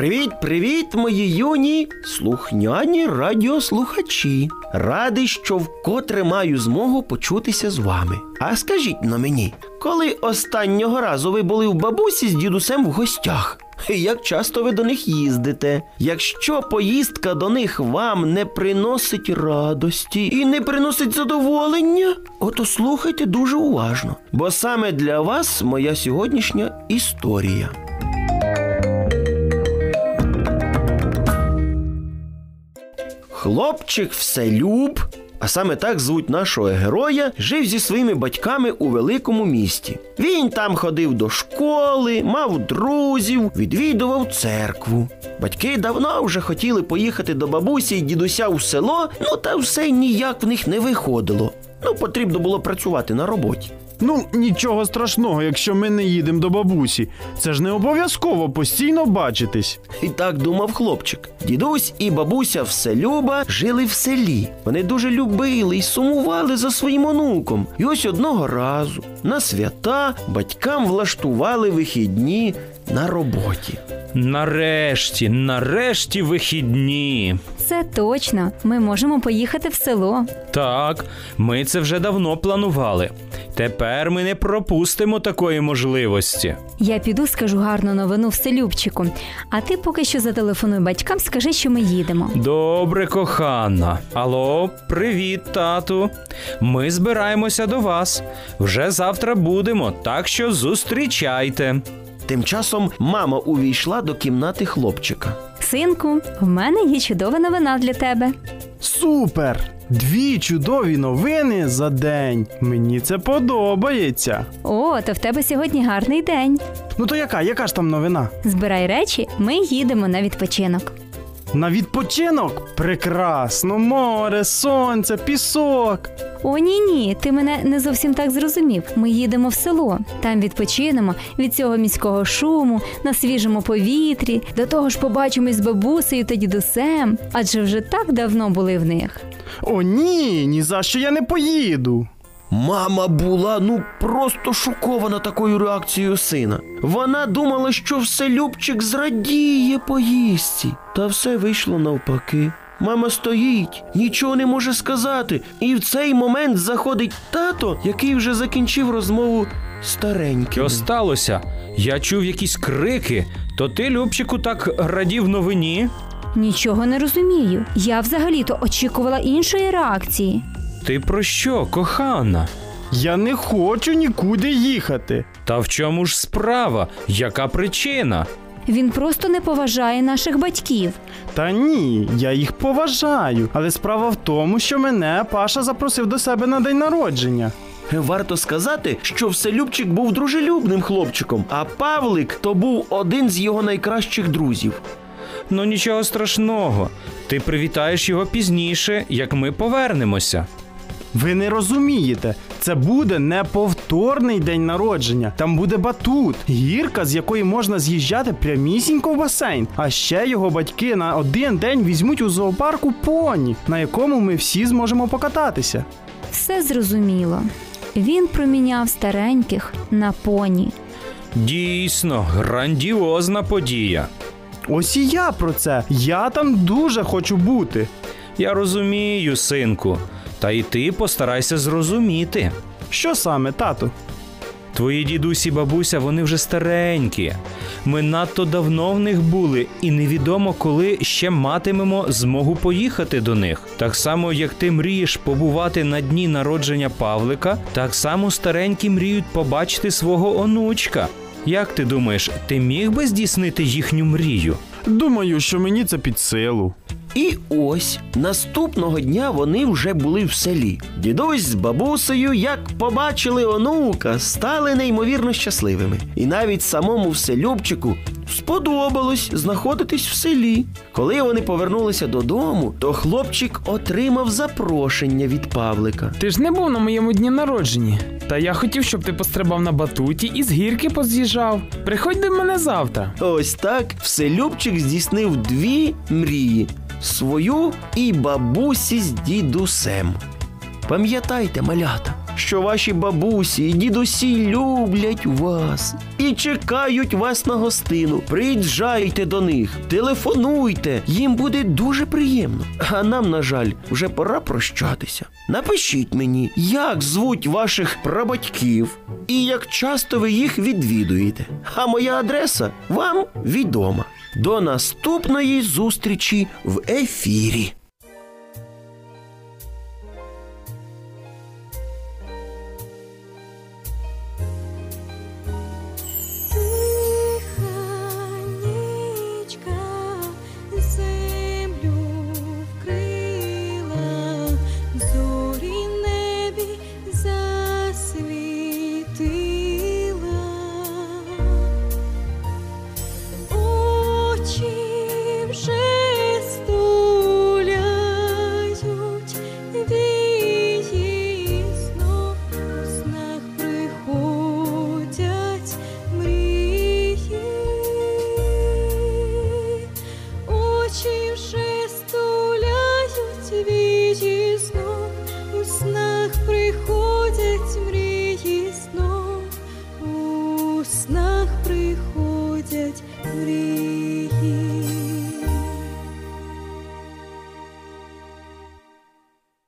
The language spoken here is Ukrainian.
Привіт, привіт, мої юні слухняні радіослухачі. Радий, що вкотре маю змогу почутися з вами. А скажіть на мені, коли останнього разу ви були в бабусі з дідусем в гостях? Як часто ви до них їздите? Якщо поїздка до них вам не приносить радості і не приносить задоволення, ото слухайте дуже уважно, бо саме для вас моя сьогоднішня історія. Хлопчик вселюб, а саме так звуть нашого героя, жив зі своїми батьками у великому місті. Він там ходив до школи, мав друзів, відвідував церкву. Батьки давно вже хотіли поїхати до бабусі і дідуся в село, ну та все ніяк в них не виходило. Ну, потрібно було працювати на роботі. Ну, нічого страшного, якщо ми не їдемо до бабусі. Це ж не обов'язково постійно бачитись. І так думав хлопчик. Дідусь і бабуся вселюба жили в селі. Вони дуже любили і сумували за своїм онуком. І ось одного разу на свята батькам влаштували вихідні на роботі. Нарешті, нарешті вихідні. Це точно. Ми можемо поїхати в село. Так, ми це вже давно планували. Тепер ми не пропустимо такої можливості. Я піду, скажу гарну новину вселюбчику. А ти поки що зателефонуй батькам, скажи, що ми їдемо. Добре, кохана. Алло, привіт, тату. Ми збираємося до вас. Вже завтра будемо, так що зустрічайте. Тим часом мама увійшла до кімнати хлопчика. Синку, в мене є чудова новина для тебе. Супер! Дві чудові новини за день. Мені це подобається. О, то в тебе сьогодні гарний день. Ну то яка? Яка ж там новина? Збирай речі, ми їдемо на відпочинок. На відпочинок? Прекрасно, море, сонце, пісок. О, ні, ні, ти мене не зовсім так зрозумів. Ми їдемо в село. Там відпочинемо від цього міського шуму, на свіжому повітрі. До того ж побачимось з бабусею та дідусем, адже вже так давно були в них. О, ні, ні за що я не поїду. Мама була ну просто шокована такою реакцією сина. Вона думала, що вселюбчик зрадіє поїздці. Та все вийшло навпаки. Мама стоїть, нічого не може сказати, і в цей момент заходить тато, який вже закінчив розмову стареньким. Що сталося? Я чув якісь крики. То ти, Любчику, так радів новині? Нічого не розумію. Я взагалі-то очікувала іншої реакції. Ти про що, кохана? Я не хочу нікуди їхати. Та в чому ж справа? Яка причина? Він просто не поважає наших батьків. Та ні, я їх поважаю. Але справа в тому, що мене Паша запросив до себе на день народження. Варто сказати, що вселюбчик був дружелюбним хлопчиком, а Павлик то був один з його найкращих друзів. Ну нічого страшного. Ти привітаєш його пізніше, як ми повернемося. Ви не розумієте, це буде неповторний день народження. Там буде батут, гірка, з якої можна з'їжджати прямісінько в басейн. А ще його батьки на один день візьмуть у зоопарку поні, на якому ми всі зможемо покататися. Все зрозуміло. Він проміняв стареньких на поні. Дійсно, грандіозна подія. Ось і я про це. Я там дуже хочу бути. Я розумію, синку. Та й ти постарайся зрозуміти. Що саме, тату? Твої дідусі і бабуся, вони вже старенькі. Ми надто давно в них були, і невідомо, коли ще матимемо змогу поїхати до них. Так само, як ти мрієш побувати на дні народження Павлика, так само старенькі мріють побачити свого онучка. Як ти думаєш, ти міг би здійснити їхню мрію? Думаю, що мені це під силу. І ось наступного дня вони вже були в селі. Дідусь з бабусею, як побачили онука, стали неймовірно щасливими. І навіть самому вселюбчику сподобалось знаходитись в селі. Коли вони повернулися додому, то хлопчик отримав запрошення від Павлика. Ти ж не був на моєму дні народження. Та я хотів, щоб ти пострибав на батуті і з гірки поз'їжджав. Приходь до мене завтра. Ось так вселюбчик здійснив дві мрії: свою і бабусі з дідусем. Пам'ятайте, малята, що ваші бабусі і дідусі люблять вас і чекають вас на гостину. Приїжджайте до них, телефонуйте, їм буде дуже приємно. А нам, на жаль, вже пора прощатися. Напишіть мені, як звуть ваших прабатьків і як часто ви їх відвідуєте. А моя адреса вам відома. До наступної зустрічі в ефірі.